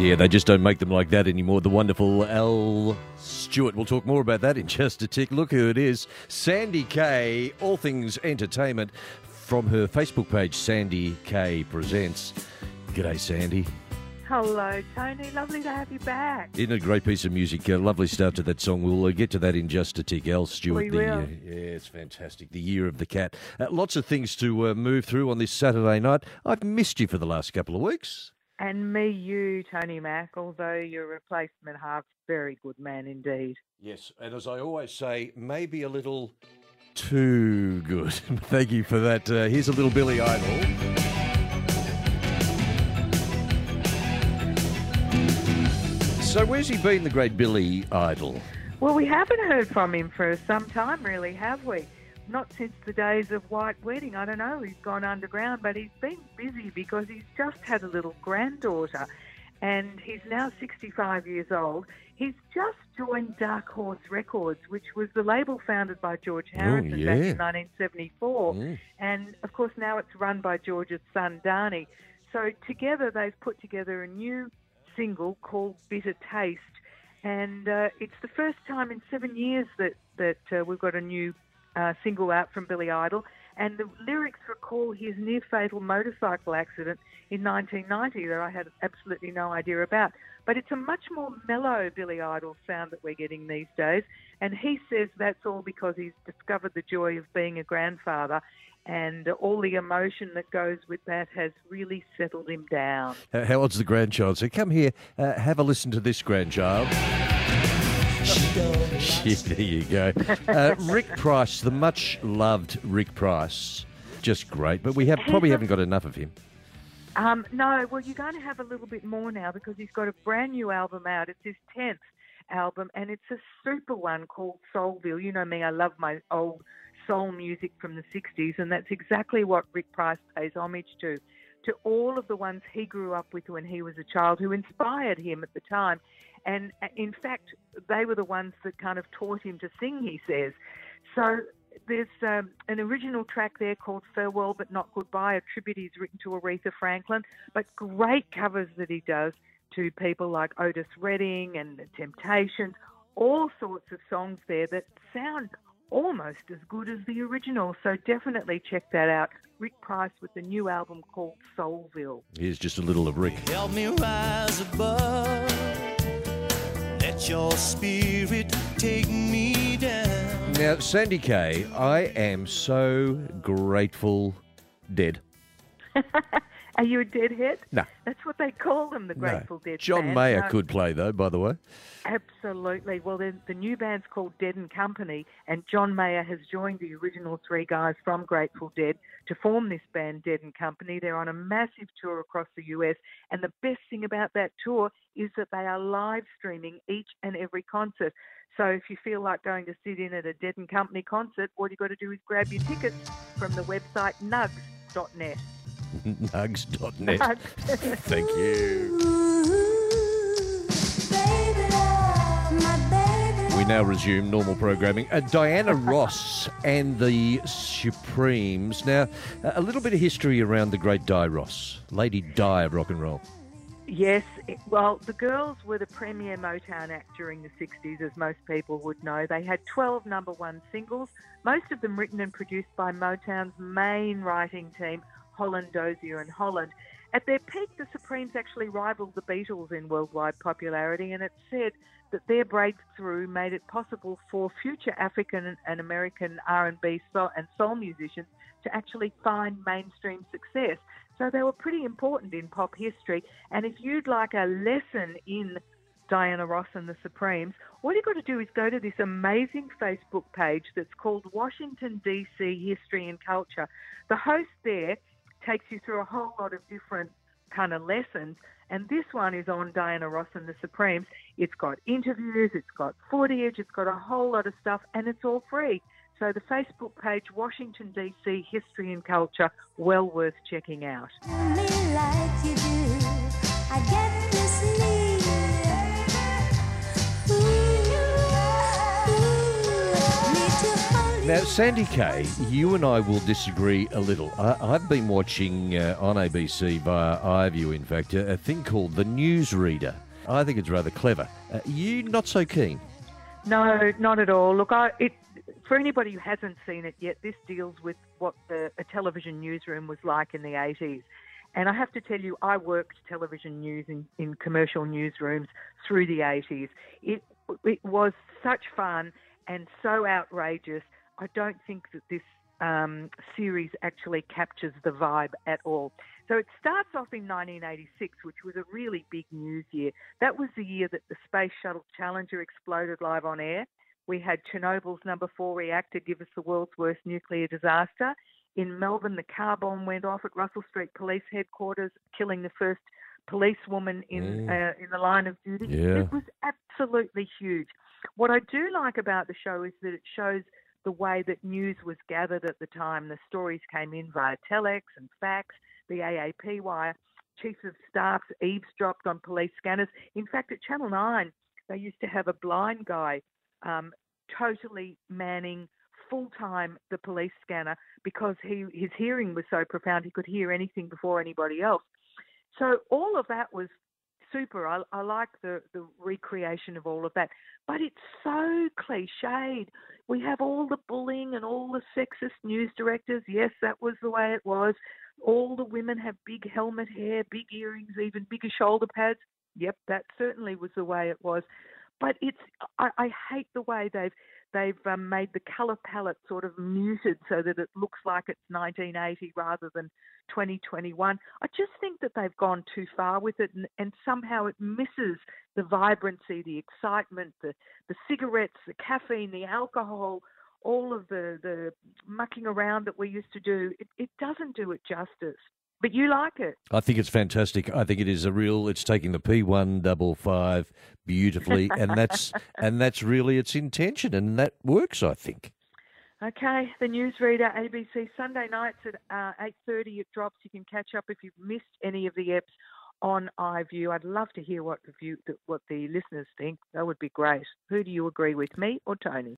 Yeah, they just don't make them like that anymore. The wonderful Al Stewart. We'll talk more about that in just a tick. Look who it is Sandy Kay, All Things Entertainment, from her Facebook page, Sandy Kay Presents. G'day, Sandy. Hello, Tony. Lovely to have you back. Isn't it a great piece of music? Uh, lovely start to that song. We'll uh, get to that in just a tick. Al Stewart. We the, will. Uh, yeah, it's fantastic. The Year of the Cat. Uh, lots of things to uh, move through on this Saturday night. I've missed you for the last couple of weeks. And me, you, Tony Mack, although your replacement half's very good man indeed. Yes, and as I always say, maybe a little too good. Thank you for that. Uh, here's a little Billy Idol. So, where's he been, the great Billy Idol? Well, we haven't heard from him for some time, really, have we? Not since the days of White Wedding. I don't know, he's gone underground, but he's been busy because he's just had a little granddaughter and he's now 65 years old. He's just joined Dark Horse Records, which was the label founded by George Harrison back yeah. in 1974. Mm. And of course, now it's run by George's son, Dhani. So together, they've put together a new single called Bitter Taste. And uh, it's the first time in seven years that, that uh, we've got a new uh, single out from Billy Idol. And the lyrics recall his near fatal motorcycle accident in 1990 that I had absolutely no idea about. But it's a much more mellow Billy Idol sound that we're getting these days. And he says that's all because he's discovered the joy of being a grandfather. And all the emotion that goes with that has really settled him down. Uh, how old's the grandchild? So, come here, uh, have a listen to this, grandchild. Yeah, there you go. Uh, Rick Price, the much loved Rick Price. Just great, but we have probably haven't got enough of him. Um, no, well, you're going to have a little bit more now because he's got a brand new album out. It's his 10th album, and it's a super one called Soulville. You know me, I love my old soul music from the 60s, and that's exactly what Rick Price pays homage to. To all of the ones he grew up with when he was a child who inspired him at the time. And uh, in fact, they were the ones that kind of taught him to sing, he says. So there's um, an original track there called Farewell But Not Goodbye, a tribute he's written to Aretha Franklin, but great covers that he does to people like Otis Redding and The Temptations, all sorts of songs there that sound almost as good as the original. So definitely check that out. Rick Price with the new album called Soulville. Here's just a little of Rick. Help me rise above. Let your spirit take me down. Now, Sandy Kay, I am so grateful dead. Are you a deadhead? No. That's what they call them, the No. Grateful Dead. John band. Mayer No, could play, though, by the way. Absolutely. Well, the, the new band's called Dead and Company, and John Mayer has joined the original three guys from Grateful Dead to form this band, Dead and Company. They're on a massive tour across the US, and the best thing about that tour is that they are live streaming each and every concert. So if you feel like going to sit in at a Dead and Company concert, all you've got to do is grab your tickets from the website nugs.net. Nugs.net. Nugs. Thank you. We now resume normal programming. Uh, Diana Ross and the Supremes. Now, a little bit of history around the great Di Ross, Lady Di of rock and roll. Yes, well, the girls were the premier Motown act during the 60s, as most people would know. They had 12 number one singles, most of them written and produced by Motown's main writing team, Holland, Dozier, and Holland. At their peak, the Supremes actually rivaled the Beatles in worldwide popularity, and it's said that their breakthrough made it possible for future African and American R&B and soul musicians to actually find mainstream success. So they were pretty important in pop history. And if you'd like a lesson in Diana Ross and the Supremes, all you've got to do is go to this amazing Facebook page that's called Washington, D.C. History and Culture. The host there takes you through a whole lot of different kind of lessons. And this one is on Diana Ross and the Supremes. It's got interviews, it's got footage, it's got a whole lot of stuff, and it's all free. So the Facebook page, Washington, D.C. History and Culture, well worth checking out. Now, Sandy Kay, you and I will disagree a little. I, I've been watching uh, on ABC via iView, in fact, a, a thing called The Newsreader. I think it's rather clever. Uh, you not so keen? No, not at all. Look, I, it, for anybody who hasn't seen it yet, this deals with what the, a television newsroom was like in the 80s. And I have to tell you, I worked television news in, in commercial newsrooms through the 80s. It, it was such fun and so outrageous. I don't think that this um, series actually captures the vibe at all. So it starts off in 1986, which was a really big news year. That was the year that the Space Shuttle Challenger exploded live on air. We had Chernobyl's number four reactor give us the world's worst nuclear disaster. In Melbourne, the car bomb went off at Russell Street Police Headquarters, killing the first policewoman in Mm. uh, in the line of duty. Yeah. It was absolutely huge. What I do like about the show is that it shows the way that news was gathered at the time. The stories came in via telex and fax, the AAP wire. Chiefs of staffs eavesdropped on police scanners. In fact, at Channel 9, they used to have a blind guy um, totally manning full time the police scanner because he his hearing was so profound he could hear anything before anybody else. So all of that was super. I, I like the, the recreation of all of that. But it's so cliched. We have all the bullying and all the sexist news directors. Yes, that was the way it was. All the women have big helmet hair, big earrings, even bigger shoulder pads. Yep, that certainly was the way it was. But it's I, I hate the way they've they've um, made the colour palette sort of muted so that it looks like it's 1980 rather than 2021. I just think that they've gone too far with it, and, and somehow it misses the vibrancy, the excitement, the the cigarettes, the caffeine, the alcohol, all of the the mucking around that we used to do. It, it doesn't do it justice. But you like it. I think it's fantastic. I think it is a real. It's taking the P one double five beautifully, and that's and that's really its intention, and that works. I think. Okay, the newsreader ABC Sunday nights at uh, eight thirty. It drops. You can catch up if you've missed any of the eps on iView. I'd love to hear what the view, what the listeners think. That would be great. Who do you agree with, me or Tony?